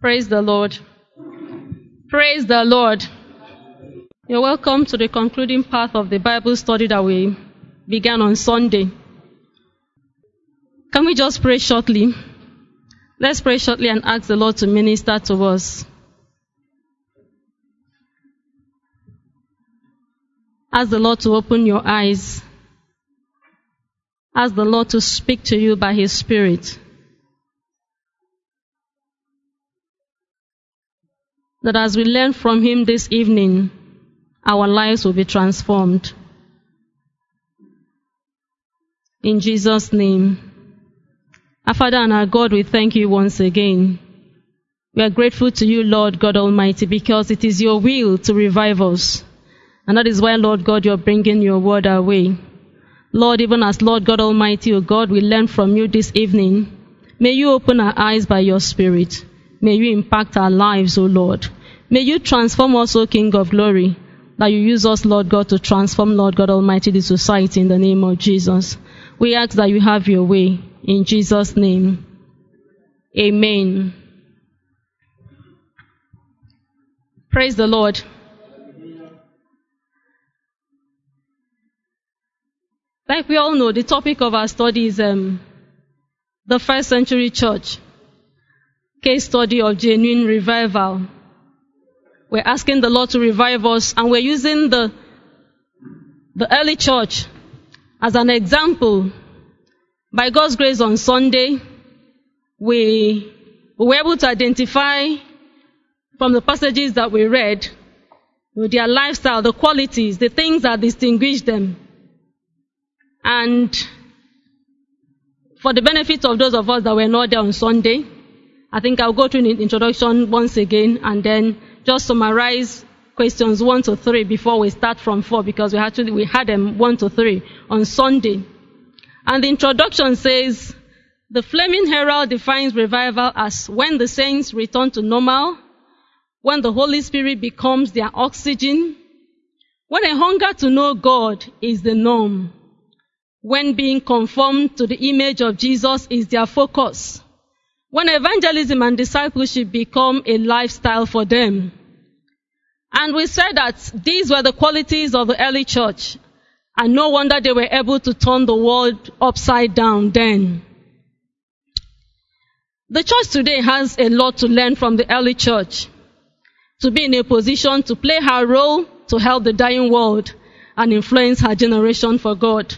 Praise the Lord. Praise the Lord. You're welcome to the concluding part of the Bible study that we began on Sunday. Can we just pray shortly? Let's pray shortly and ask the Lord to minister to us. Ask the Lord to open your eyes. Ask the Lord to speak to you by His Spirit. That as we learn from Him this evening, our lives will be transformed. In Jesus' name. Our Father and our God, we thank you once again. We are grateful to you, Lord God Almighty, because it is your will to revive us. And that is why, Lord God, you're bringing your word our way. Lord, even as Lord God Almighty, O God, we learn from you this evening. May you open our eyes by your Spirit. May you impact our lives, O Lord. May you transform us, O King of glory, that you use us, Lord God, to transform, Lord God Almighty, the society in the name of Jesus. We ask that you have your way in Jesus' name. Amen. Praise the Lord. Like we all know, the topic of our study is um, the first century church. Case study of genuine revival. We're asking the Lord to revive us and we're using the, the early church as an example. By God's grace on Sunday, we, we were able to identify from the passages that we read their lifestyle, the qualities, the things that distinguish them. And for the benefit of those of us that were not there on Sunday, I think I'll go through an introduction once again and then just summarize questions one to three before we start from four because we we had them one to three on Sunday. And the introduction says the Flaming Herald defines revival as when the saints return to normal, when the Holy Spirit becomes their oxygen, when a hunger to know God is the norm, when being conformed to the image of Jesus is their focus, when evangelism and discipleship become a lifestyle for them. And we said that these were the qualities of the early church, and no wonder they were able to turn the world upside down then. The church today has a lot to learn from the early church to be in a position to play her role to help the dying world and influence her generation for God.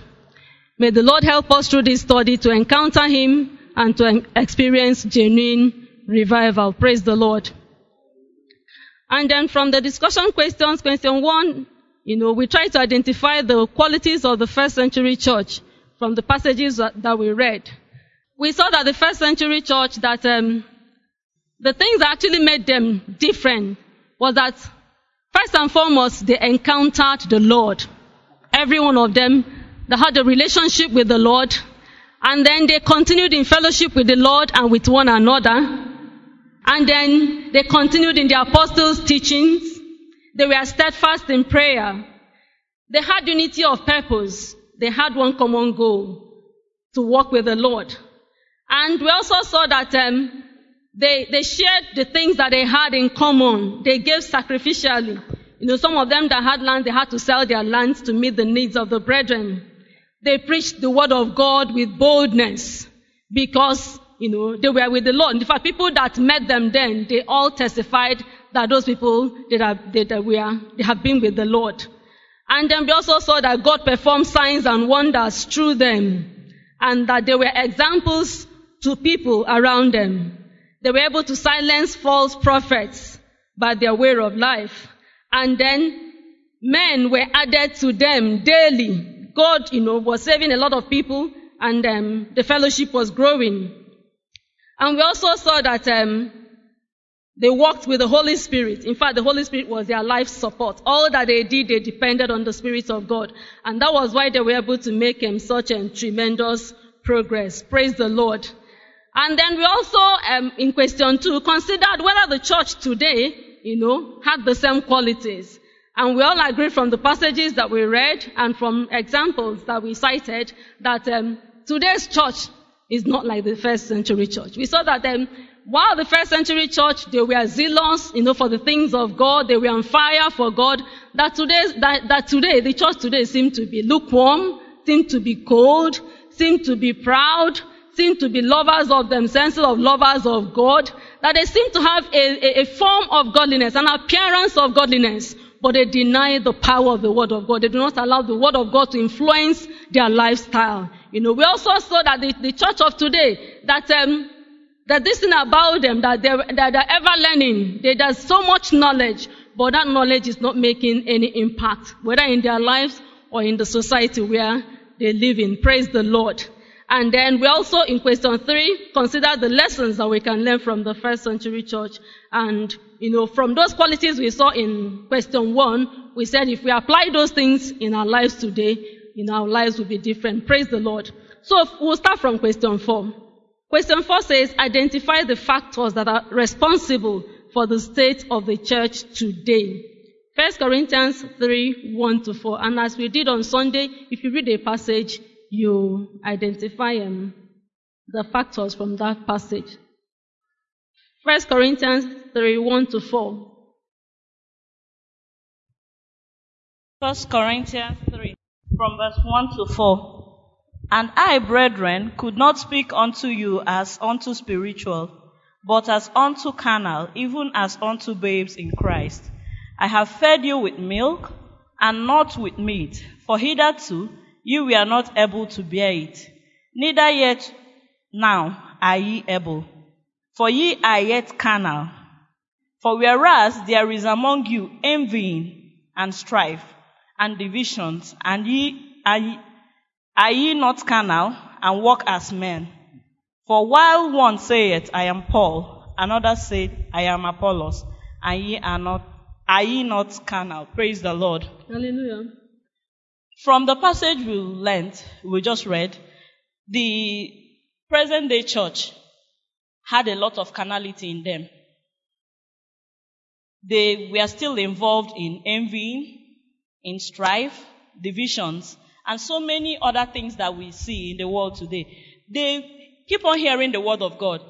May the Lord help us through this study to encounter Him and to experience genuine revival. Praise the Lord. And then from the discussion questions, question one, you know, we try to identify the qualities of the first century church from the passages that, we read. We saw that the first century church that um, the things that actually made them different was that first and foremost they encountered the Lord. Every one of them they had a relationship with the Lord and then they continued in fellowship with the Lord and with one another. And then they continued in the apostles' teachings. They were steadfast in prayer. They had unity of purpose. They had one common goal to walk with the Lord. And we also saw that um, they, they shared the things that they had in common. They gave sacrificially. You know, some of them that had land, they had to sell their lands to meet the needs of the brethren. They preached the word of God with boldness because, you know, they were with the Lord. In fact, people that met them then, they all testified that those people that, are, that were, they have been with the Lord. And then we also saw that God performed signs and wonders through them and that they were examples to people around them. They were able to silence false prophets by their way of life. And then men were added to them daily God, you know, was saving a lot of people and um, the fellowship was growing. And we also saw that um, they walked with the Holy Spirit. In fact, the Holy Spirit was their life support. All that they did, they depended on the Spirit of God. And that was why they were able to make um, such a tremendous progress. Praise the Lord. And then we also, um, in question two, considered whether the church today, you know, had the same qualities. And we all agree from the passages that we read and from examples that we cited that um, today's church is not like the first century church. We saw that um, while the first century church, they were zealous, you know, for the things of God, they were on fire for God, that today, that, that today, the church today seemed to be lukewarm, seemed to be cold, seemed to be proud, seemed to be lovers of themselves, of lovers of God, that they seem to have a, a, a form of godliness, an appearance of godliness, but they deny the power of the Word of God. They do not allow the Word of God to influence their lifestyle. You know, we also saw that the, the church of today, that, um, that this thing about them, that they're, that they're ever learning, they, there's so much knowledge, but that knowledge is not making any impact, whether in their lives or in the society where they live in. Praise the Lord. And then we also, in question three, consider the lessons that we can learn from the first century church. And, you know, from those qualities we saw in question one, we said if we apply those things in our lives today, in our lives will be different. Praise the Lord. So we'll start from question four. Question four says, identify the factors that are responsible for the state of the church today. First Corinthians 3, 1 to 4. And as we did on Sunday, if you read a passage, you identify um, the factors from that passage. First Corinthians 3, 1 to 4. 1 Corinthians 3, from verse 1 to 4. And I, brethren, could not speak unto you as unto spiritual, but as unto carnal, even as unto babes in Christ. I have fed you with milk, and not with meat, for hitherto you were not able to bear it, neither yet now are ye able. For ye are yet carnal. For whereas there is among you envying and strife and divisions, and ye are, ye are ye not carnal and walk as men? For while one saith, I am Paul, another saith, I am Apollos, and ye are not are ye not carnal? Praise the Lord. Hallelujah. From the passage we learned, we just read, the present day church had a lot of carnality in them. They were still involved in envy, in strife, divisions, and so many other things that we see in the world today. They keep on hearing the word of God.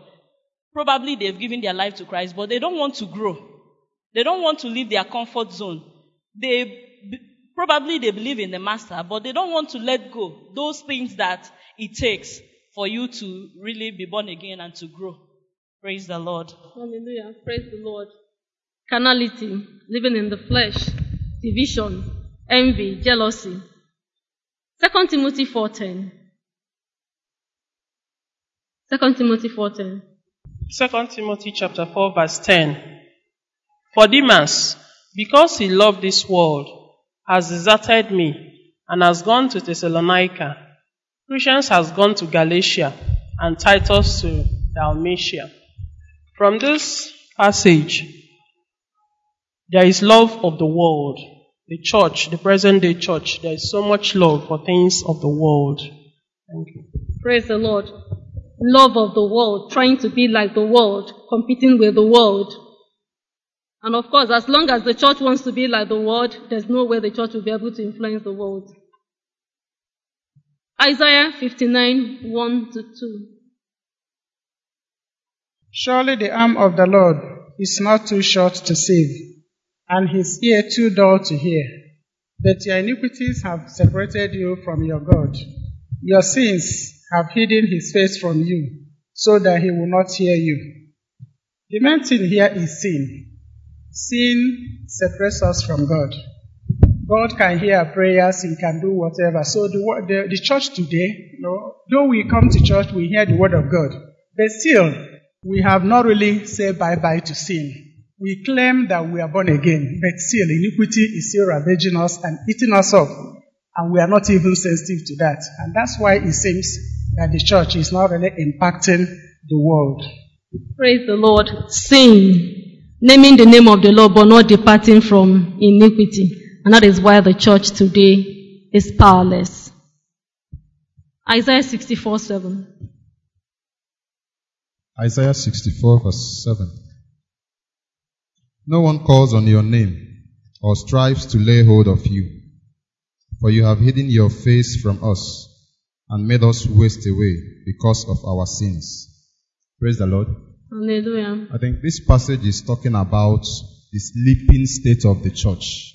Probably they've given their life to Christ, but they don't want to grow. They don't want to leave their comfort zone. They probably they believe in the master, but they don't want to let go those things that it takes for you to really be born again and to grow. Praise the Lord. Hallelujah. Praise the Lord. Carnality, living in the flesh, division, envy, jealousy. 2 Timothy 4.10. 2 Timothy 4.10. 2 Timothy chapter 4 verse 10. For Demas, because he loved this world, has deserted me and has gone to Thessalonica. Crescens has gone to Galatia and Titus to Dalmatia. From this passage, there is love of the world. The church, the present day church, there is so much love for things of the world. Thank you. Praise the Lord. Love of the world, trying to be like the world, competing with the world. And of course, as long as the church wants to be like the world, there's no way the church will be able to influence the world. Isaiah 59, 1 to 2. Surely the arm of the Lord is not too short to save, and his ear too dull to hear. But your iniquities have separated you from your God. Your sins have hidden his face from you, so that he will not hear you. The main thing here is sin. Sin separates us from God. God can hear our prayers, He can do whatever. So the, the, the church today, you know, though we come to church, we hear the word of God, but still, we have not really said bye-bye to sin. We claim that we are born again, but still iniquity is still ravaging us and eating us up, and we are not even sensitive to that. And that's why it seems that the church is not really impacting the world. Praise the Lord. Sin. Naming the name of the Lord, but not departing from iniquity. And that is why the church today is powerless. Isaiah 64 7. Isaiah 64 verse 7. No one calls on your name or strives to lay hold of you, for you have hidden your face from us and made us waste away because of our sins. Praise the Lord. Hallelujah. I think this passage is talking about the sleeping state of the church.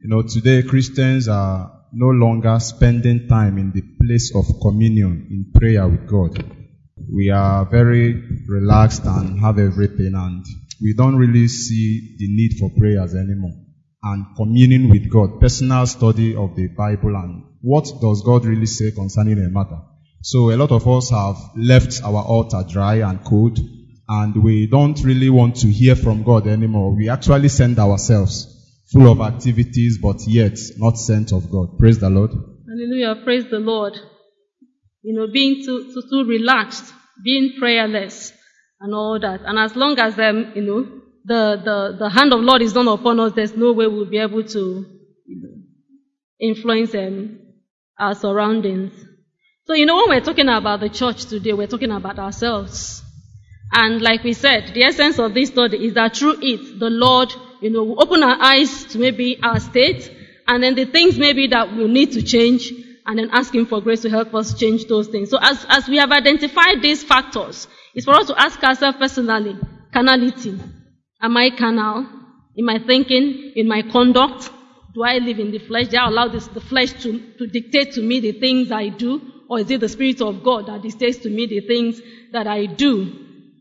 You know, today Christians are no longer spending time in the place of communion, in prayer with God. We are very relaxed and have everything and we don't really see the need for prayers anymore. And communing with God, personal study of the Bible and what does God really say concerning a matter. So a lot of us have left our altar dry and cold and we don't really want to hear from God anymore. We actually send ourselves full of activities but yet not sent of God. Praise the Lord. Hallelujah. Praise the Lord. You know, being too, too, too relaxed, being prayerless, and all that. And as long as, um, you know, the, the, the hand of Lord is not upon us, there's no way we'll be able to you know, influence um, our surroundings. So, you know, when we're talking about the church today, we're talking about ourselves. And like we said, the essence of this study is that through it, the Lord, you know, will open our eyes to maybe our state, and then the things maybe that we need to change, and then ask Him for grace to help us change those things. So as, as we have identified these factors, it's for us to ask ourselves personally, carnality. Am I carnal? In my thinking? In my conduct? Do I live in the flesh? Do I allow this, the flesh to, to dictate to me the things I do? Or is it the Spirit of God that dictates to me the things that I do?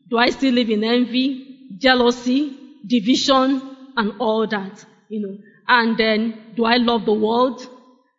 Do I still live in envy, jealousy, division, and all that? You know, and then do I love the world?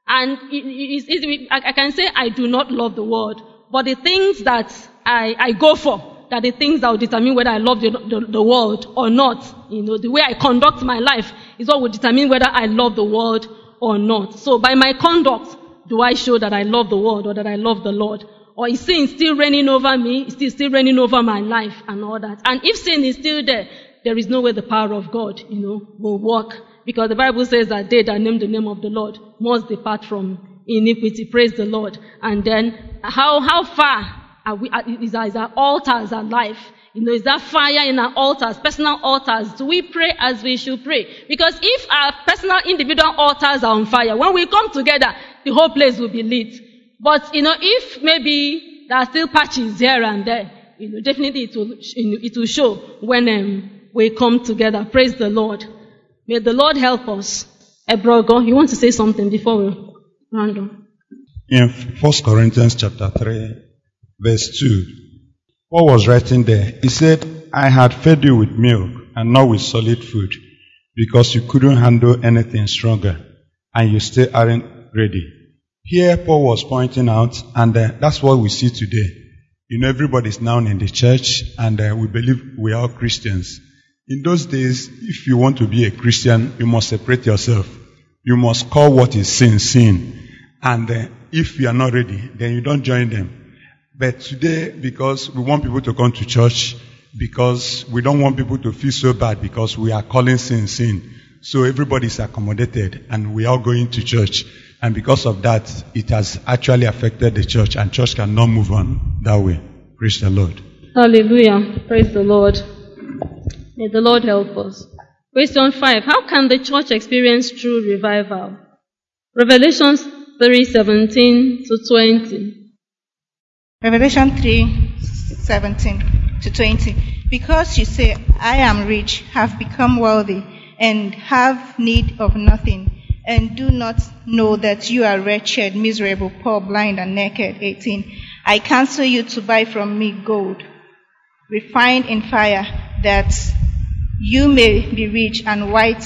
And it, it's easy. I, can say I do not love the world, but the things that I, I go for, that the things that will determine whether I love the, the, the world or not. You know, the way I conduct my life is what will determine whether I love the world or not. So by my conduct, do I show that I love the world or that I love the Lord? Or is sin still reigning over me? Is still, still reigning over my life and all that? And if sin is still there, there is no way the power of God, you know, will work. Because the Bible says that they that name the name of the Lord must depart from iniquity. Praise the Lord. And then how, how far are we, is our, is our altars alive? You know, is that fire in our altars, personal altars? Do we pray as we should pray? Because if our personal individual altars are on fire, when we come together, the whole place will be lit. But, you know, if maybe there are still patches here and there, you know, definitely it will, it will show when um, we come together. Praise the Lord. May the Lord help us. Ebrogo, you want to say something before we round? In 1 Corinthians chapter 3, verse 2, Paul was writing there. He said, I had fed you with milk and not with solid food because you couldn't handle anything stronger and you still aren't ready. Here Paul was pointing out, and uh, that's what we see today. You know, everybody's now in the church and uh, we believe we are Christians. In those days, if you want to be a Christian, you must separate yourself. You must call what is sin, sin. And uh, if you are not ready, then you don't join them. But today, because we want people to come to church, because we don't want people to feel so bad because we are calling sin, sin. So everybody is accommodated and we are going to church. And because of that, it has actually affected the church and church cannot move on that way. Praise the Lord. Hallelujah. Praise the Lord. May the Lord help us. Question 5. How can the church experience true revival? Revelations 3:17 to 20. Revelation 3 17 to 20. Because you say, I am rich, have become wealthy, and have need of nothing, and do not know that you are wretched, miserable, poor, blind, and naked. 18. I counsel you to buy from me gold, refined in fire, that you may be rich, and white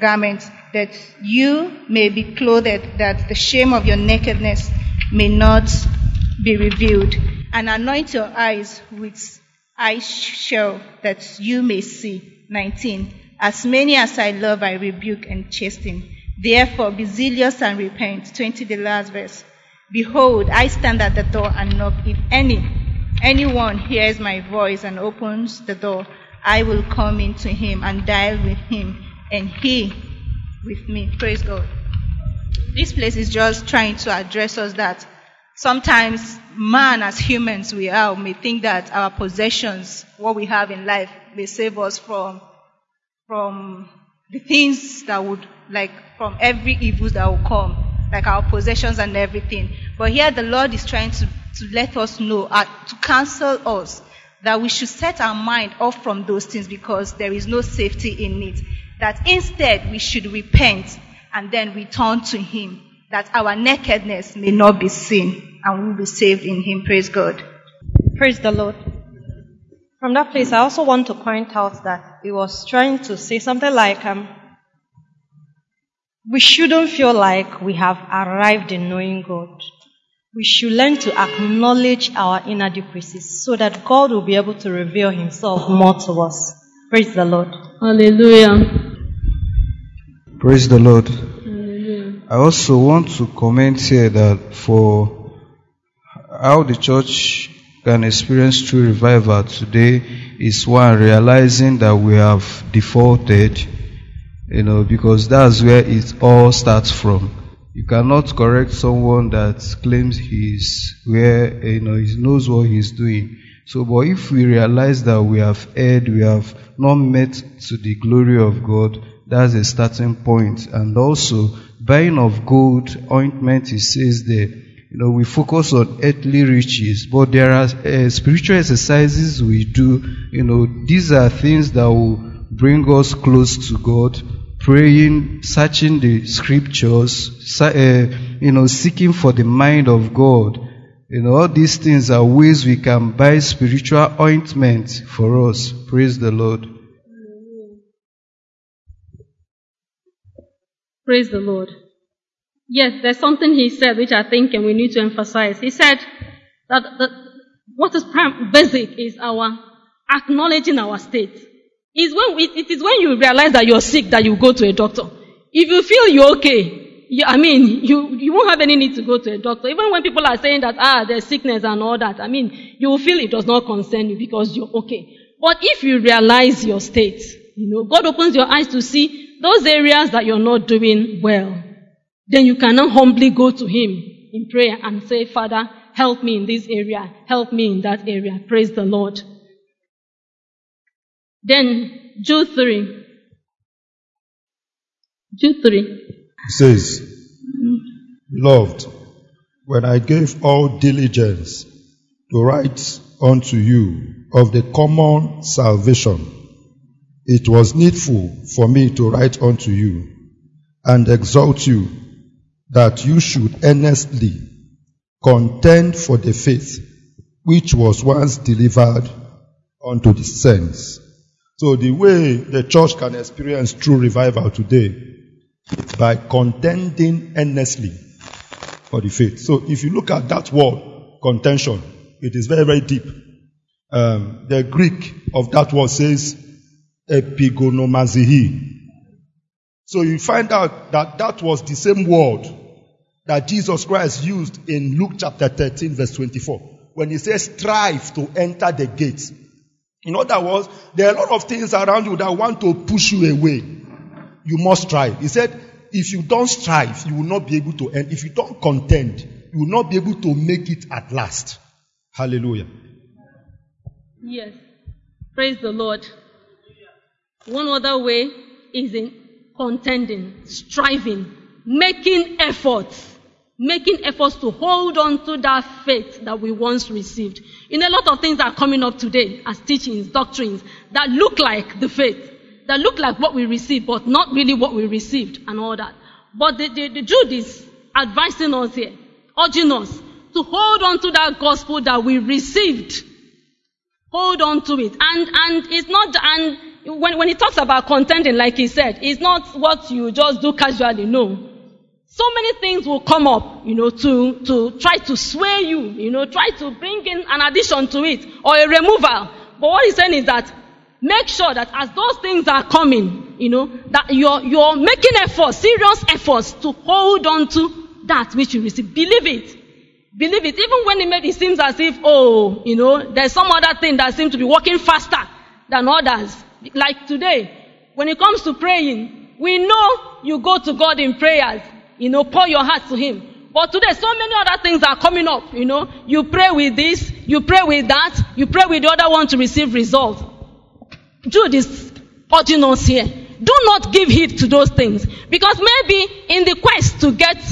garments, that you may be clothed, that the shame of your nakedness may not be revealed, and anoint your eyes with eye shell, that you may see. 19. As many as I love, I rebuke and chasten. Therefore, be zealous and repent. 20, the last verse. Behold, I stand at the door and knock. If any, anyone hears my voice and opens the door, I will come into him and dine with him, and he with me. Praise God. This place is just trying to address us that sometimes man as humans we are may think that our possessions, what we have in life, may save us from from the things that would like from every evil that will come, like our possessions and everything. But here the Lord is trying to, to let us know, uh, to counsel us that we should set our mind off from those things because there is no safety in it. That instead we should repent and then return to Him, that our nakedness may not be seen and we will be saved in Him. Praise God. Praise the Lord. From that place, I also want to point out that he was trying to say something like, um, we shouldn't feel like we have arrived in knowing God. We should learn to acknowledge our inadequacies so that God will be able to reveal himself more to us. Praise the Lord. Hallelujah. Praise the Lord. Hallelujah. I also want to comment here that for how the church can experience true revival today is one realizing that we have defaulted, you know, because that's where it all starts from. You cannot correct someone that claims he's where, you know, he knows what he's doing. So, but if we realize that we have erred, we have not met to the glory of God, that's a starting point. And also, buying of gold ointment, it says there, you know, we focus on earthly riches, but there are uh, spiritual exercises we do. You know, these are things that will bring us close to God. Praying, searching the scriptures, uh, you know, seeking for the mind of God. You know, all these things are ways we can buy spiritual ointment for us. Praise the Lord. Praise the Lord. Yes, there's something he said which I think and we need to emphasize. He said that, that what is prim- basic is our acknowledging our state. Is when it, is when you realize that you're sick that you go to a doctor. If you feel you're okay, you, I mean, you, you won't have any need to go to a doctor. Even when people are saying that, ah, there's sickness and all that, I mean, you will feel it does not concern you because you're okay. But if you realize your state, you know, God opens your eyes to see those areas that you're not doing well. Then you can now humbly go to Him in prayer and say, Father, help me in this area, help me in that area. Praise the Lord. Then Jude 3. Jude 3. It says, Loved, when I gave all diligence to write unto you of the common salvation, it was needful for me to write unto you and exhort you that you should earnestly contend for the faith which was once delivered unto the saints. So the way the church can experience true revival today is by contending earnestly for the faith. So if you look at that word, contention, it is very, very deep. Um, the Greek of that word says epigonomazihi. So you find out that that was the same word that Jesus Christ used in Luke chapter 13 verse 24 when he says strive to enter the gates. In other words, there are a lot of things around you that want to push you away. You must strive. He said, if you don't strive, you will not be able to end. If you don't contend, you will not be able to make it at last. Hallelujah. Yes. Praise the Lord. One other way is in contending, striving, making efforts. Making efforts to hold on to that faith that we once received. In a lot of things that are coming up today as teachings, doctrines that look like the faith, that look like what we received, but not really what we received and all that. But the, the, the Jude is advising us here, urging us to hold on to that gospel that we received. Hold on to it. And, and it's not, and when, when he talks about contending, like he said, it's not what you just do casually, no. So many things will come up, you know, to, to try to sway you, you know, try to bring in an addition to it or a removal. But what he's saying is that make sure that as those things are coming, you know, that you're, you're making efforts, serious efforts to hold on to that which you receive. Believe it. Believe it. Even when it, may, it seems as if, oh, you know, there's some other thing that seems to be working faster than others. Like today, when it comes to praying, we know you go to God in prayers you know, pour your heart to Him. But today, so many other things are coming up, you know. You pray with this, you pray with that, you pray with the other one to receive results. Jude is urging us here. Do not give heed to those things. Because maybe in the quest to get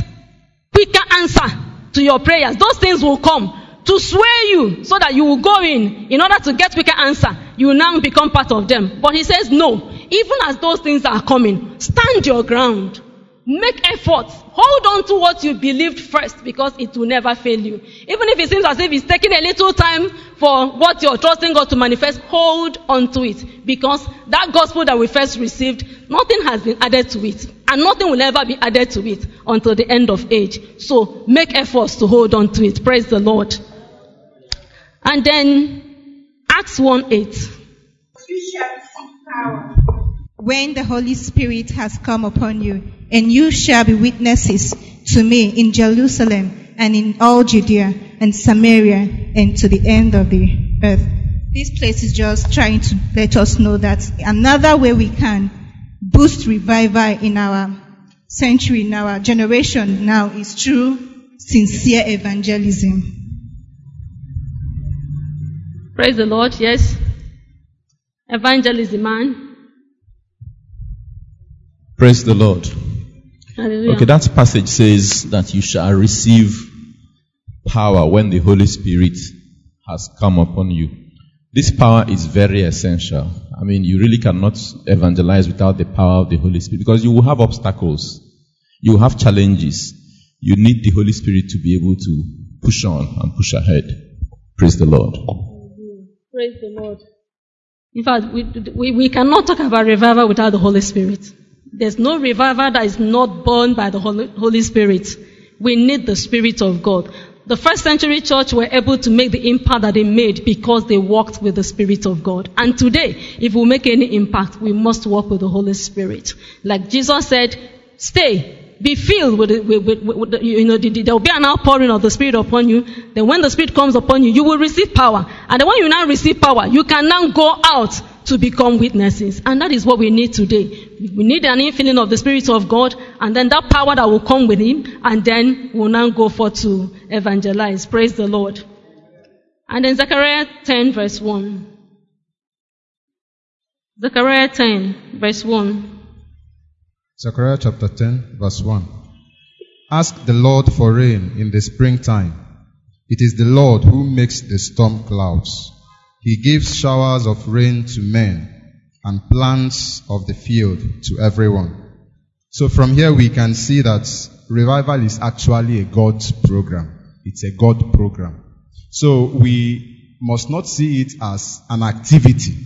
quicker answer to your prayers, those things will come. to sway you so that you will go in in order to get quicker answer. You will now become part of them. But he says, no. Even as those things are coming, stand your ground. Make efforts. Hold on to what you believed first because it will never fail you. Even if it seems as if it's taking a little time for what you're trusting God to manifest, hold on to it. Because that gospel that we first received, nothing has been added to it. And nothing will ever be added to it until the end of age. So make efforts to hold on to it. Praise the Lord. And then Acts 1 8. when the Holy Spirit has come upon you, and you shall be witnesses to me in Jerusalem and in all Judea and Samaria and to the end of the earth. This place is just trying to let us know that another way we can boost revival in our century, in our generation now is through sincere evangelism. Praise the Lord. Yes. Evangelism, man. Praise the Lord. Hallelujah. Okay, that passage says that you shall receive power when the Holy Spirit has come upon you. This power is very essential. I mean, you really cannot evangelize without the power of the Holy Spirit because you will have obstacles. You will have challenges. You need the Holy Spirit to be able to push on and push ahead. Praise the Lord. Praise the Lord. In fact, we, we, we cannot talk about revival without the Holy Spirit. There's no revival that is not born by the Holy, Spirit. We need the Spirit of God. The first century church were able to make the impact that they made because they walked with the Spirit of God. And today, if we make any impact, we must walk with the Holy Spirit. Like Jesus said, stay, be filled with, with, with, with you know, the, the, there will be an outpouring of the Spirit upon you. Then when the Spirit comes upon you, you will receive power. And then when you now receive power, you can now go out to become witnesses. And that is what we need today. We need an infilling of the Spirit of God, and then that power that will come with Him, and then we'll now go forth to evangelize. Praise the Lord. And then Zechariah 10 verse 1. Zechariah 10 verse 1. Zechariah chapter 10, verse 1. Ask the Lord for rain in the springtime. It is the Lord who makes the storm clouds. He gives showers of rain to men and plants of the field to everyone. So from here we can see that revival is actually a God program. It's a God program. So we must not see it as an activity.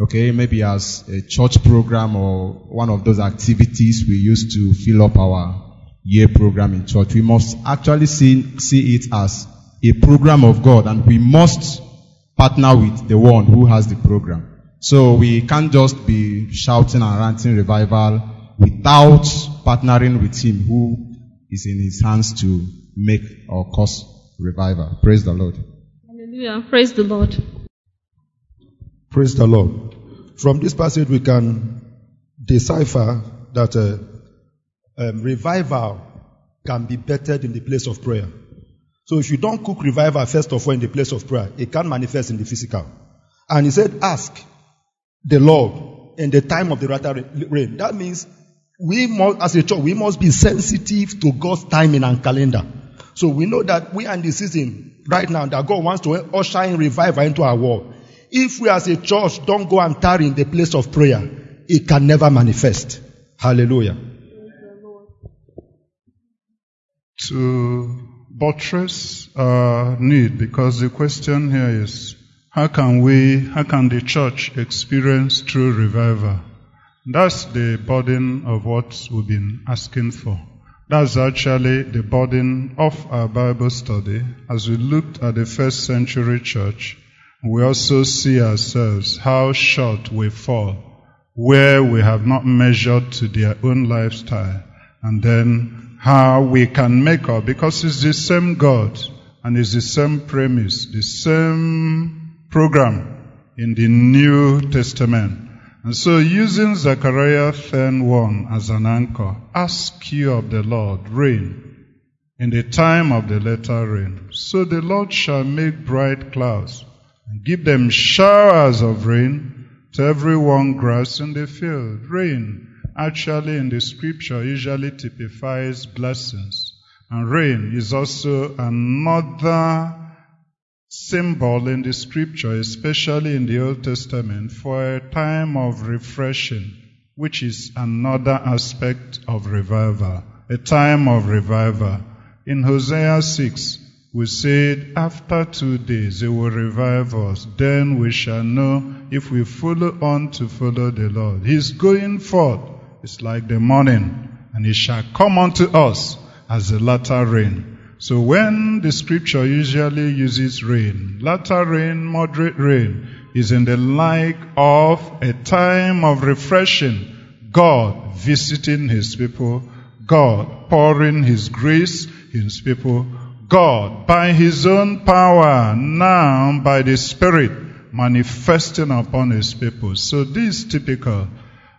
Okay, maybe as a church program or one of those activities we use to fill up our year program in church. We must actually see, see it as a program of God and we must partner with the one who has the program. So we can't just be shouting and ranting revival without partnering with him who is in his hands to make or cause revival. Praise the Lord. Hallelujah. Praise the Lord. Praise the Lord. From this passage, we can decipher that uh, um, revival can be bettered in the place of prayer. So if you don't cook revival first of all in the place of prayer, it can manifest in the physical. And he said, ask the Lord in the time of the latter rain. That means we must, as a church, we must be sensitive to God's timing and calendar. So we know that we are in the season right now that God wants to usher in revival into our world. If we as a church don't go and tarry in the place of prayer, it can never manifest. Hallelujah. To buttress our need, because the question here is, how can we, how can the church experience true revival? That's the burden of what we've been asking for. That's actually the burden of our Bible study. As we looked at the first century church, we also see ourselves how short we fall, where we have not measured to their own lifestyle, and then how we can make up, because it's the same God, and it's the same premise, the same program in the New Testament. And so using Zechariah 10:1 as an anchor, ask you of the Lord rain in the time of the latter rain. So the Lord shall make bright clouds and give them showers of rain to everyone grass in the field. Rain actually in the scripture usually typifies blessings. And rain is also another symbol in the scripture, especially in the Old Testament, for a time of refreshing, which is another aspect of revival. A time of revival. In Hosea 6, we said, after two days they will revive us. Then we shall know if we follow on to follow the Lord. He's going forth. It's like the morning, and it shall come unto us as the latter rain. So when the scripture usually uses rain, latter rain, moderate rain, is in the like of a time of refreshing. God visiting his people, God pouring his grace in his people, God by his own power, now by the Spirit manifesting upon his people. So this is typical.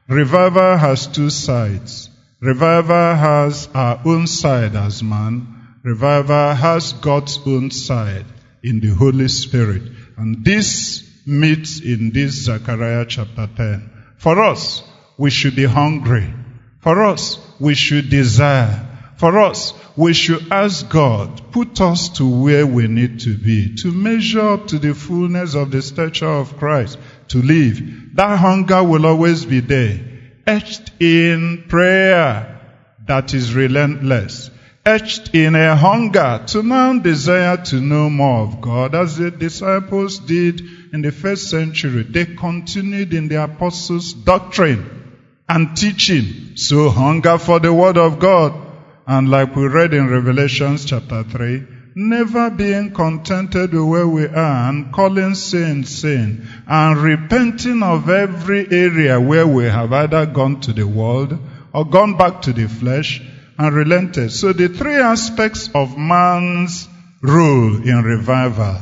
Revival has two sides. Revival has our own side as man. Revival has God's own side in the Holy Spirit. And this meets in this Zechariah chapter 10. For us, we should be hungry. For us, we should desire. For us, we should ask God, put us to where we need to be, to measure up to the fullness of the stature of Christ, to live. That hunger will always be there, etched in prayer that is relentless, etched in a hunger to now desire to know more of God, as the disciples did in the first century. They continued in the apostles' doctrine and teaching. So hunger for the word of God. And like we read in Revelations chapter 3, never being contented with where we are and calling sin sin and repenting of every area where we have either gone to the world or gone back to the flesh and relented. So the three aspects of man's role in revival,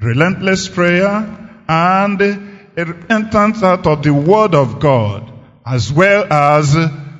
relentless prayer and repentance out of the word of God as well as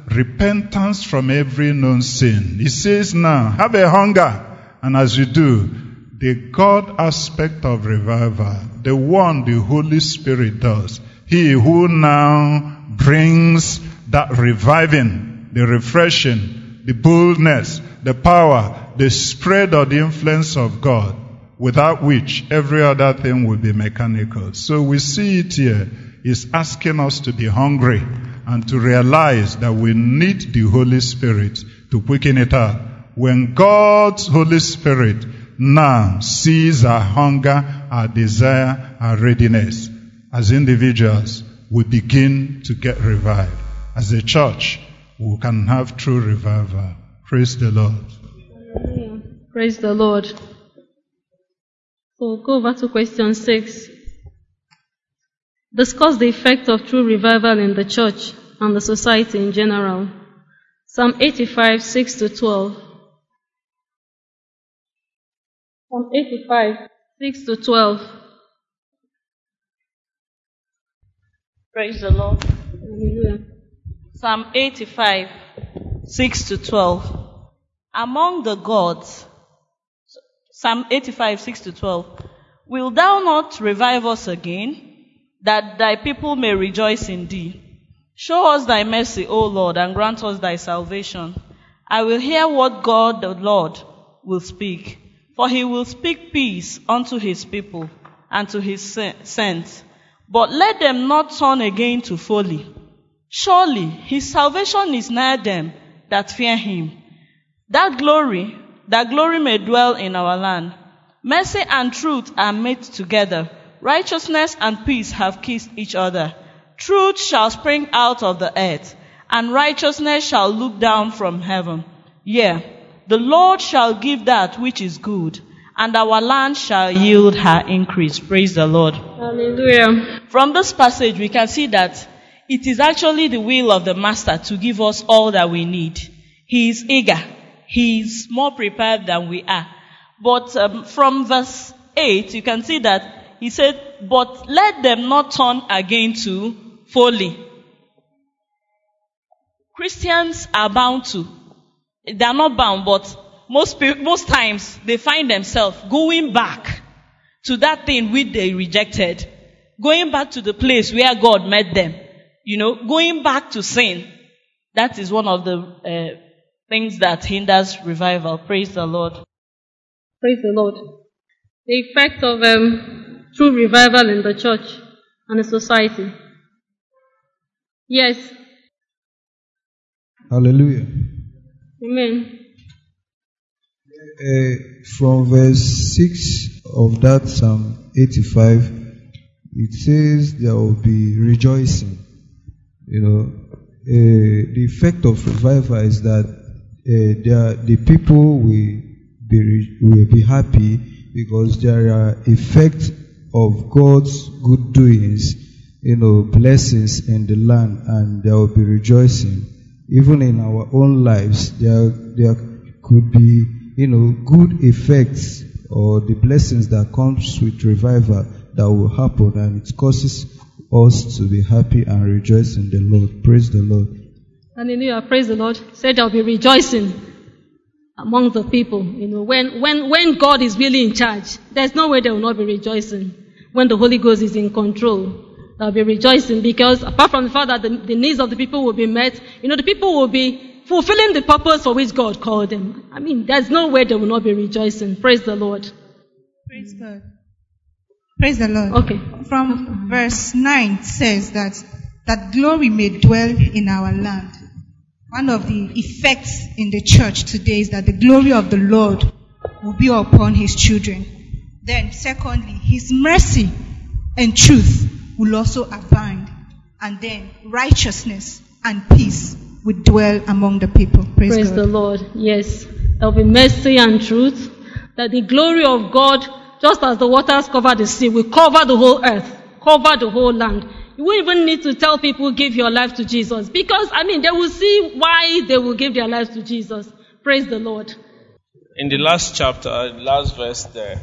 repentance from every known sin. He says now, have a hunger, and as you do, the God aspect of revival, the one the Holy Spirit does, he who now brings that reviving, the refreshing, the boldness, the power, the spread of the influence of God, without which every other thing will be mechanical. So we see it here. He's asking us to be hungry and to realize that we need the Holy Spirit to quicken it up. When God's Holy Spirit now sees our hunger, our desire, our readiness, as individuals, we begin to get revived. As a church, we can have true revival. Praise the Lord. Praise the Lord. So go over to question six. Discuss the effect of true revival in the church and the society in general. Psalm 85, 6 to 12. Psalm 85, 6 to 12. Praise the Lord. Hallelujah. Psalm 85, 6 to 12. Among the gods, Psalm 85, 6 to 12. Will thou not revive us again, that thy people may rejoice in thee? Show us thy mercy, O Lord, and grant us thy salvation. I will hear what God the Lord will speak, for he will speak peace unto his people and to his saints. But let them not turn again to folly. Surely his salvation is nigh them that fear him. That glory, that glory may dwell in our land. Mercy and truth are made together. Righteousness and peace have kissed each other. Truth shall spring out of the earth, and righteousness shall look down from heaven. Yea, the Lord shall give that which is good, and our land shall yield her increase. Praise the Lord. Hallelujah. From this passage, we can see that it is actually the will of the Master to give us all that we need. He is eager. He is more prepared than we are. But um, from verse 8, you can see that he said, But let them not turn again to folly. Christians are bound to. They are not bound, but most, most times they find themselves going back to that thing which they rejected. Going back to the place where God met them. You know, going back to sin. That is one of the uh, things that hinders revival. Praise the Lord. Praise the Lord. The effect of um, true revival in the church and the society. Yes. Hallelujah. Amen. Uh, from verse 6 of that Psalm 85, it says there will be rejoicing. You know, uh, the effect of revival is that uh, there, the people will be, will be happy because there are effects of God's good doings, you know, blessings in the land, and there will be rejoicing. Even in our own lives, there, there could be, you know, good effects or the blessings that comes with revival that will happen and it causes us to be happy and rejoice in the Lord. Praise the Lord. Hallelujah. Praise the Lord. Said there'll be rejoicing among the people. You know, when, when, when God is really in charge, there's no way there will not be rejoicing. When the Holy Ghost is in control, They'll be rejoicing because apart from the fact that the, the needs of the people will be met, you know, the people will be fulfilling the purpose for which God called them. I mean, there's no way they will not be rejoicing. Praise the Lord. Praise God. Praise the Lord. Okay. From verse 9 says that, that glory may dwell in our land. One of the effects in the church today is that the glory of the Lord will be upon his children. Then, secondly, his mercy and truth will also abound. And then, righteousness and peace will dwell among the people. Praise, Praise God. the Lord. Yes. There will be mercy and truth. That the glory of God, just as the waters cover the sea, will cover the whole earth, cover the whole land. You won't even need to tell people, give your life to Jesus. Because, I mean, they will see why they will give their lives to Jesus. Praise the Lord. In the last chapter, the last verse there,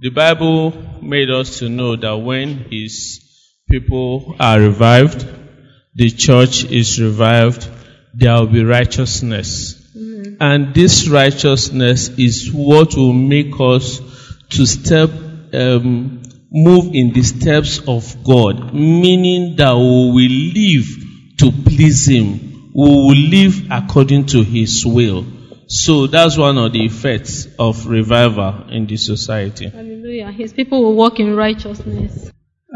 the Bible made us to know that when His people are revived, the church is revived, there will be righteousness. And this righteousness is what will make us to step, um, move in the steps of God, meaning that we will live to please Him. We will live according to His will. So that's one of the effects of revival in the society. Hallelujah. His people will walk in righteousness.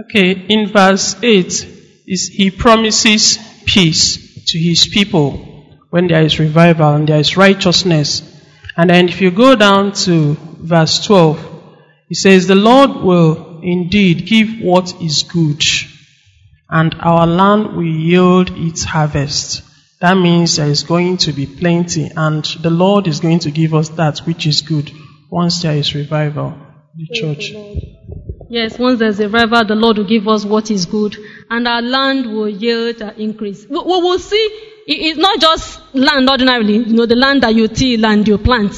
Okay, in verse 8, is he promises peace to his people when there is revival and there is righteousness. And then if you go down to verse 12, he says, The Lord will indeed give what is good, and our land will yield its harvest. That means there is going to be plenty, and the Lord is going to give us that which is good once there is revival. The church. Yes, once there's a revival, the Lord will give us what is good, and our land will yield an increase. We, we will see, it's not just land ordinarily, you know, the land that you till and you plant.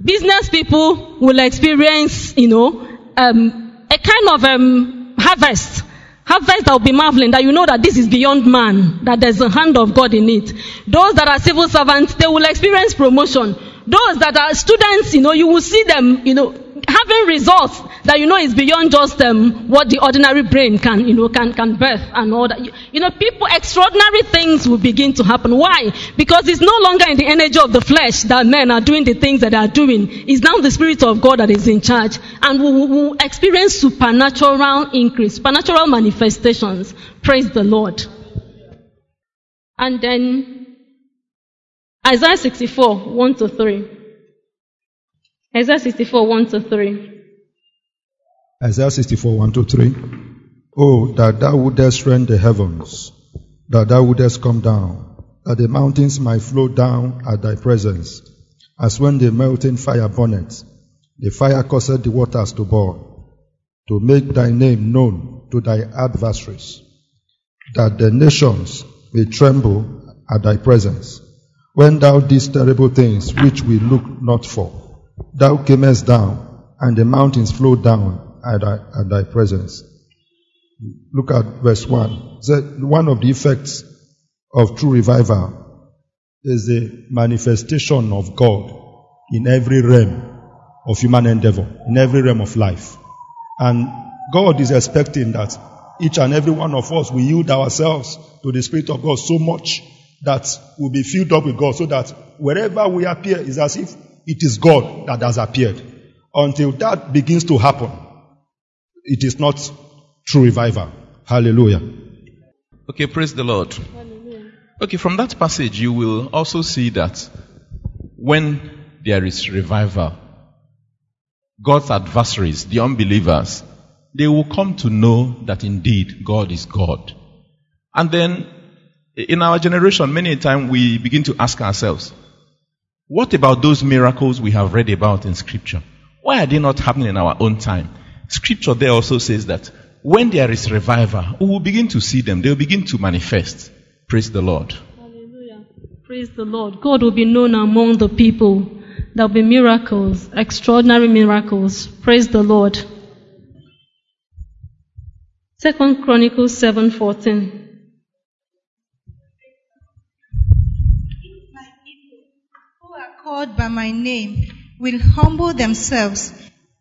Business people will experience, you know, um, a kind of um, harvest. Harvest that will be marveling, that you know that this is beyond man, that there's a hand of God in it. Those that are civil servants, they will experience promotion. Those that are students, you know, you will see them, you know, having results that you know is beyond just um, what the ordinary brain can, you know, can, can birth and all that. You, know, people, extraordinary things will begin to happen. Why? Because it's no longer in the energy of the flesh that men are doing the things that they are doing. It's now the Spirit of God that is in charge. And we will we'll experience supernatural increase, supernatural manifestations. Praise the Lord. And then Isaiah 64, 1 to 3. Isaiah 64, 1 to 3. Isaiah 64, 1 to 3. Oh, that thou wouldest rend the heavens, that thou wouldest come down, that the mountains might flow down at thy presence, as when the melting fire burneth, the fire causeth the waters to boil, to make thy name known to thy adversaries, that the nations may tremble at thy presence. When thou didst terrible things which we look not for, thou camest down, and the mountains flowed down at thy, at thy presence. Look at verse 1. The- one of the effects of true revival is the manifestation of God in every realm of human endeavor, in every realm of life. And God is expecting that each and every one of us will yield ourselves to the Spirit of God so much that we'll be filled up with God so that wherever we appear is as if it is God that has appeared. Until that begins to happen, it is not true revival. Hallelujah. Okay, praise the Lord. Okay, from that passage, you will also see that when there is revival, God's adversaries, the unbelievers, they will come to know that indeed God is God. And then, in our generation, many a time we begin to ask ourselves, what about those miracles we have read about in scripture? Why are they not happening in our own time? Scripture there also says that when there is revival, we will begin to see them. They will begin to manifest. Praise the Lord. Hallelujah. Praise the Lord. God will be known among the people. There will be miracles, extraordinary miracles. Praise the Lord. Second Chronicles 7:14. Called by my name will humble themselves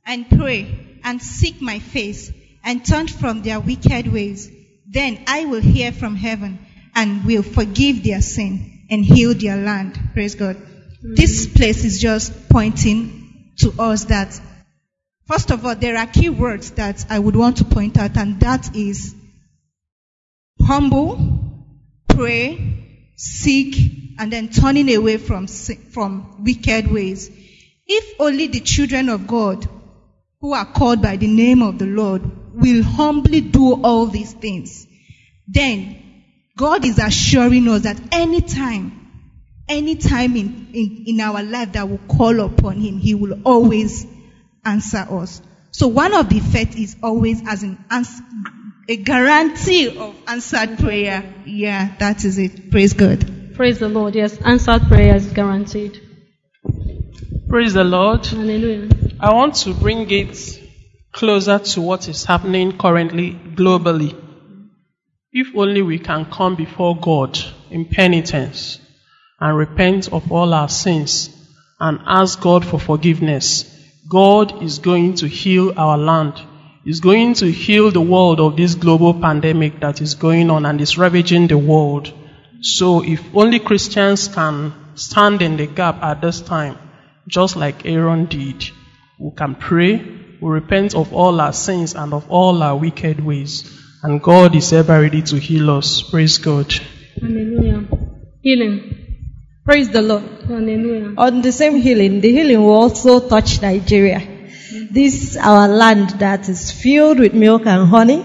and pray and seek my face and turn from their wicked ways. Then I will hear from heaven and will forgive their sin and heal their land. Praise God. Mm-hmm. This place is just pointing to us that, first of all, there are key words that I would want to point out, and that is humble, pray, seek, and then turning away from, from wicked ways. If only the children of God who are called by the name of the Lord will humbly do all these things, then God is assuring us that anytime, anytime in, in, in our life that we call upon Him, He will always answer us. So one of the effects is always as an ans- a guarantee of answered prayer. Yeah, that is it. Praise God. Praise the Lord. Yes, answered prayer is guaranteed. Praise the Lord. Hallelujah. I want to bring it closer to what is happening currently globally. If only we can come before God in penitence and repent of all our sins and ask God for forgiveness, God is going to heal our land. Is going to heal the world of this global pandemic that is going on and is ravaging the world. So if only Christians can stand in the gap at this time, just like Aaron did, we can pray, we repent of all our sins and of all our wicked ways. And God is ever ready to heal us. Praise God. Hallelujah. Healing. Praise the Lord. Hallelujah. On the same healing, the healing will also touch Nigeria. This our land that is filled with milk and honey,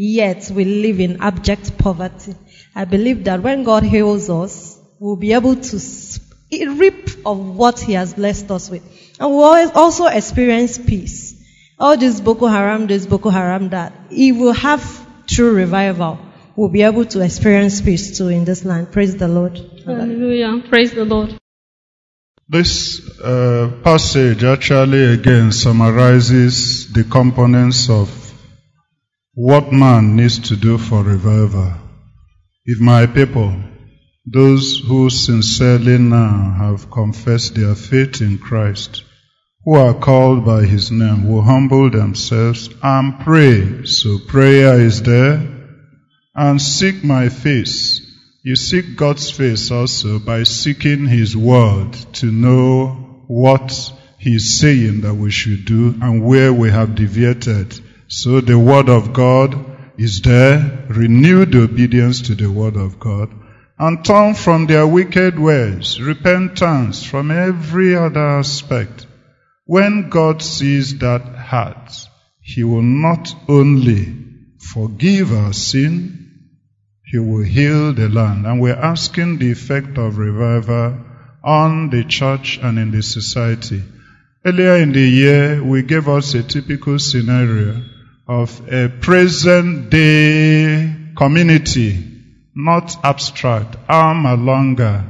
yet we live in abject poverty. I believe that when God heals us, we'll be able to s- reap of what He has blessed us with. And we'll also experience peace. All this Boko Haram, this Boko Haram, that if we have true revival, we'll be able to experience peace too in this land. Praise the Lord. Hallelujah. Praise the Lord. This uh, passage actually again summarizes the components of what man needs to do for revival. If my people, those who sincerely now have confessed their faith in Christ, who are called by his name, will humble themselves and pray. So prayer is there. And seek my face. You seek God's face also by seeking His Word to know what He's saying that we should do and where we have deviated. So the Word of God is there. Renew the obedience to the Word of God and turn from their wicked ways. Repentance from every other aspect. When God sees that heart, He will not only forgive our sin, he will heal the land. And we're asking the effect of revival on the church and in the society. Earlier in the year, we gave us a typical scenario of a present day community, not abstract, Almolonga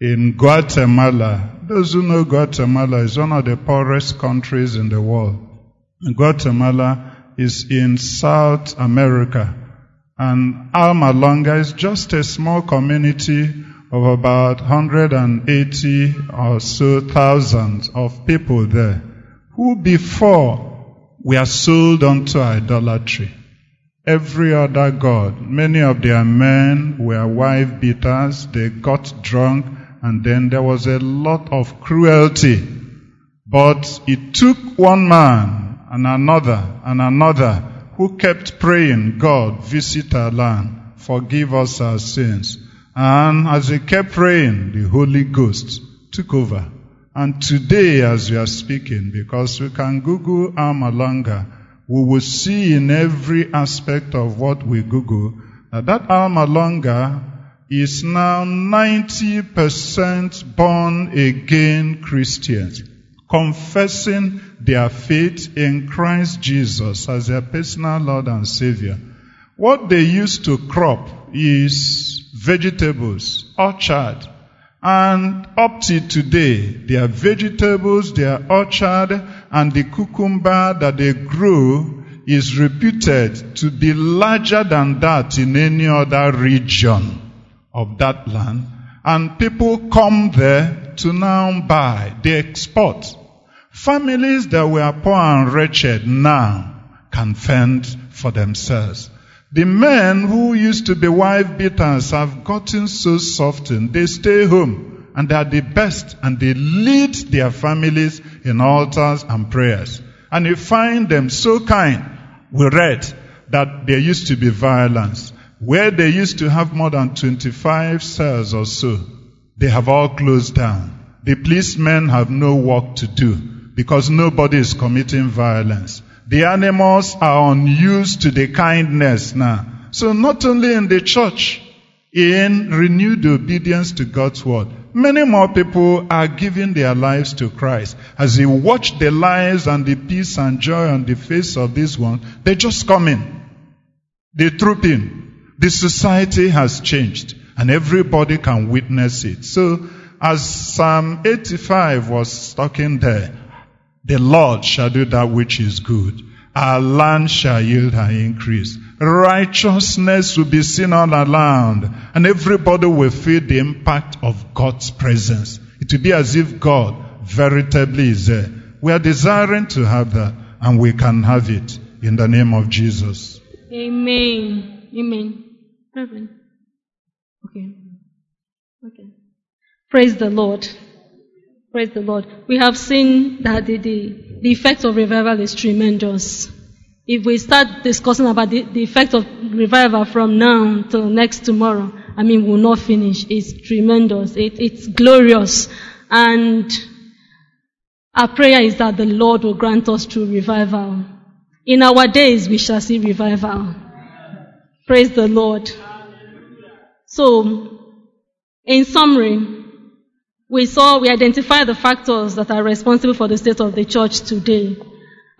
in Guatemala. Those who know Guatemala is one of the poorest countries in the world. Guatemala is in South America. And Almolonga is just a small community of about 180 or so thousands of people there who before were sold unto idolatry. Every other god, many of their men were wife beaters, they got drunk, and then there was a lot of cruelty But it took one man and another and another who kept praying, God, visit our land, forgive us our sins. And as they kept praying, the Holy Ghost took over. And today, as we are speaking, because we can Google Almolonga, we will see in every aspect of what we Google that that Almolonga is now 90% born again Christians, confessing their faith in Christ Jesus as their personal Lord and Savior. What they used to crop is vegetables, orchard, and up to today, their vegetables, their orchard, and the cucumber that they grow is reputed to be larger than that in any other region of that land. And people come there to now buy. They export. Families that were poor and wretched now can fend for themselves. The men who used to be wife beaters have gotten so softened. They stay home and they are the best and they lead their families in altars and prayers. And you find them so kind. We read that there used to be violence. Where they used to have more than 25 cells or so, they have all closed down. The policemen have no work to do because nobody is committing violence. The animals are unused to the kindness now. So not only in the church, in renewed obedience to God's word, many more people are giving their lives to Christ. As they watch the lives and the peace and joy on the face of this one, they just come in. They troop in. The society has changed and everybody can witness it. So as Psalm 85 was talking there, the Lord shall do that which is good. Our land shall yield her increase. Righteousness will be seen all around, and everybody will feel the impact of God's presence. It will be as if God veritably is there. We are desiring to have that, and we can have it in the name of Jesus. Amen. Amen. Reverend. Okay. Okay. Praise the Lord. Praise the Lord. We have seen that the, the, the effect of revival is tremendous. If we start discussing about the, the effect of revival from now till next tomorrow, I mean, we'll not finish. It's tremendous. It, it's glorious. And our prayer is that the Lord will grant us true revival. In our days, we shall see revival. Praise the Lord. So, in summary, we saw, we identified the factors that are responsible for the state of the church today.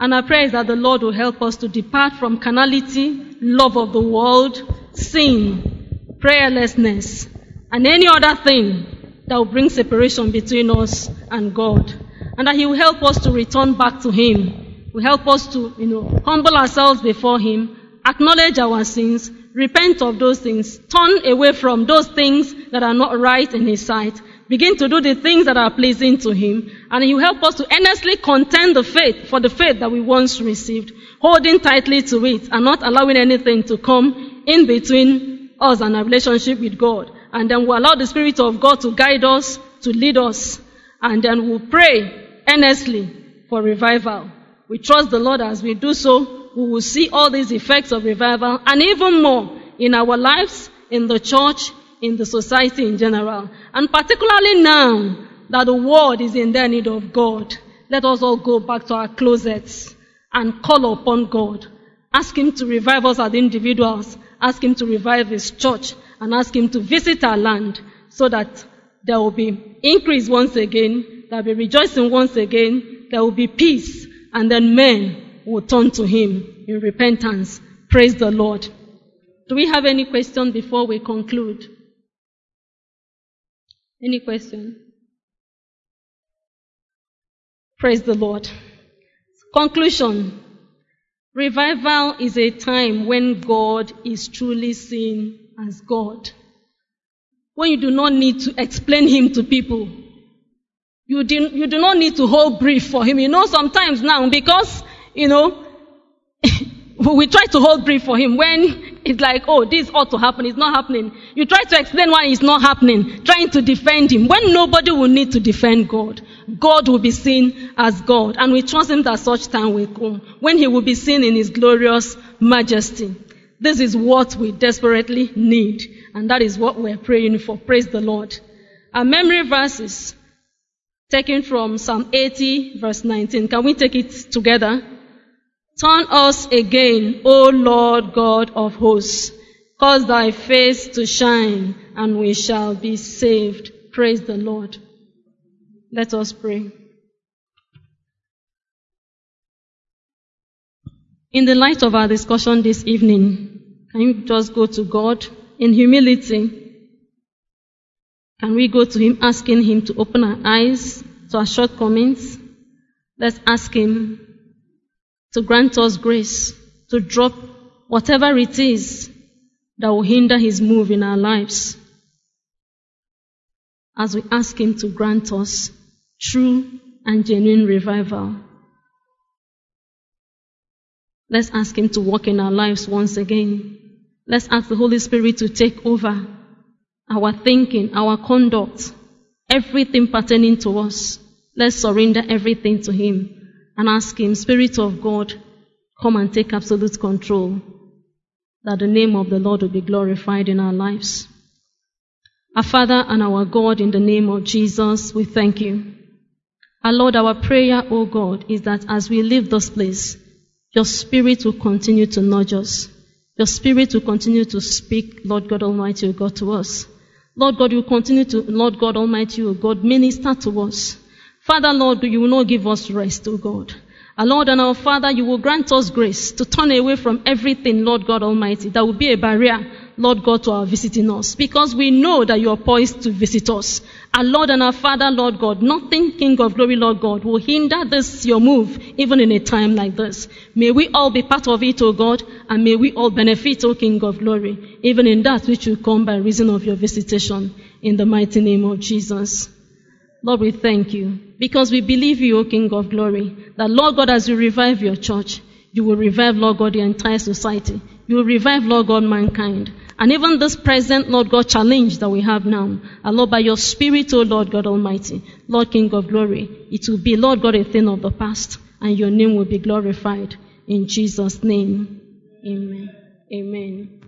And our prayer is that the Lord will help us to depart from carnality, love of the world, sin, prayerlessness, and any other thing that will bring separation between us and God. And that He will help us to return back to Him. Will help us to, you know, humble ourselves before Him, acknowledge our sins, repent of those things, turn away from those things that are not right in His sight, begin to do the things that are pleasing to Him, and He will help us to earnestly contend the faith for the faith that we once received, holding tightly to it and not allowing anything to come in between us and our relationship with God. And then we'll allow the Spirit of God to guide us, to lead us, and then we'll pray earnestly for revival. We trust the Lord as we do so, we will see all these effects of revival and even more in our lives, in the church, in the society in general. And particularly now that the world is in their need of God, let us all go back to our closets and call upon God. Ask Him to revive us as individuals. Ask Him to revive His church and ask Him to visit our land so that there will be increase once again, there will be rejoicing once again, there will be peace, and then men will turn to Him in repentance. Praise the Lord. Do we have any question before we conclude? Any question? Praise the Lord. Conclusion. Revival is a time when God is truly seen as God. When you do not need to explain Him to people. You do, you do not need to hold brief for Him. You know, sometimes now, because, you know, we try to hold brief for Him when it's like, oh, this ought to happen, it's not happening. You try to explain why it's not happening, trying to defend Him, when nobody will need to defend God. God will be seen as God. And we trust Him that such time will come when He will be seen in His glorious majesty. This is what we desperately need. And that is what we're praying for. Praise the Lord. Our memory verses taken from Psalm 80 verse 19. Can we take it together? Turn us again, O Lord God of hosts. Cause thy face to shine and we shall be saved. Praise the Lord. Let us pray. In the light of our discussion this evening, can you just go to God in humility? Can we go to Him asking Him to open our eyes to our shortcomings? Let's ask Him to grant us grace to drop whatever it is that will hinder His move in our lives. As we ask Him to grant us true and genuine revival. Let's ask Him to work in our lives once again. Let's ask the Holy Spirit to take over our thinking, our conduct, everything pertaining to us. Let's surrender everything to Him and ask Him, Spirit of God, come and take absolute control, that the name of the Lord will be glorified in our lives. Our Father and our God, in the name of Jesus, we thank you. Our Lord, our prayer, O God, is that as we leave this place, your Spirit will continue to nudge us. Your Spirit will continue to speak, Lord God Almighty, O God, to us. Lord God, you continue to, Lord God Almighty, O God, minister to us. Father, Lord, you will not give us rest, O God. Our Lord and our Father, you will grant us grace to turn away from everything, Lord God Almighty, that will be a barrier, Lord God, to our visiting us. Because we know that you are poised to visit us. Our Lord and our Father, Lord God, nothing, King of glory, Lord God, will hinder this, your move, even in a time like this. May we all be part of it, O God, and may we all benefit, O King of glory, even in that which will come by reason of your visitation, in the mighty name of Jesus. Lord, we thank you because we believe you, O King of glory, that Lord God, as you revive your church, you will revive, Lord God, the entire society. You will revive, Lord God, mankind. And even this present, Lord God, challenge that we have now, and Lord, by your Spirit, O Lord God Almighty, Lord King of glory, it will be, Lord God, a thing of the past, and your name will be glorified. In Jesus' name, amen. Amen.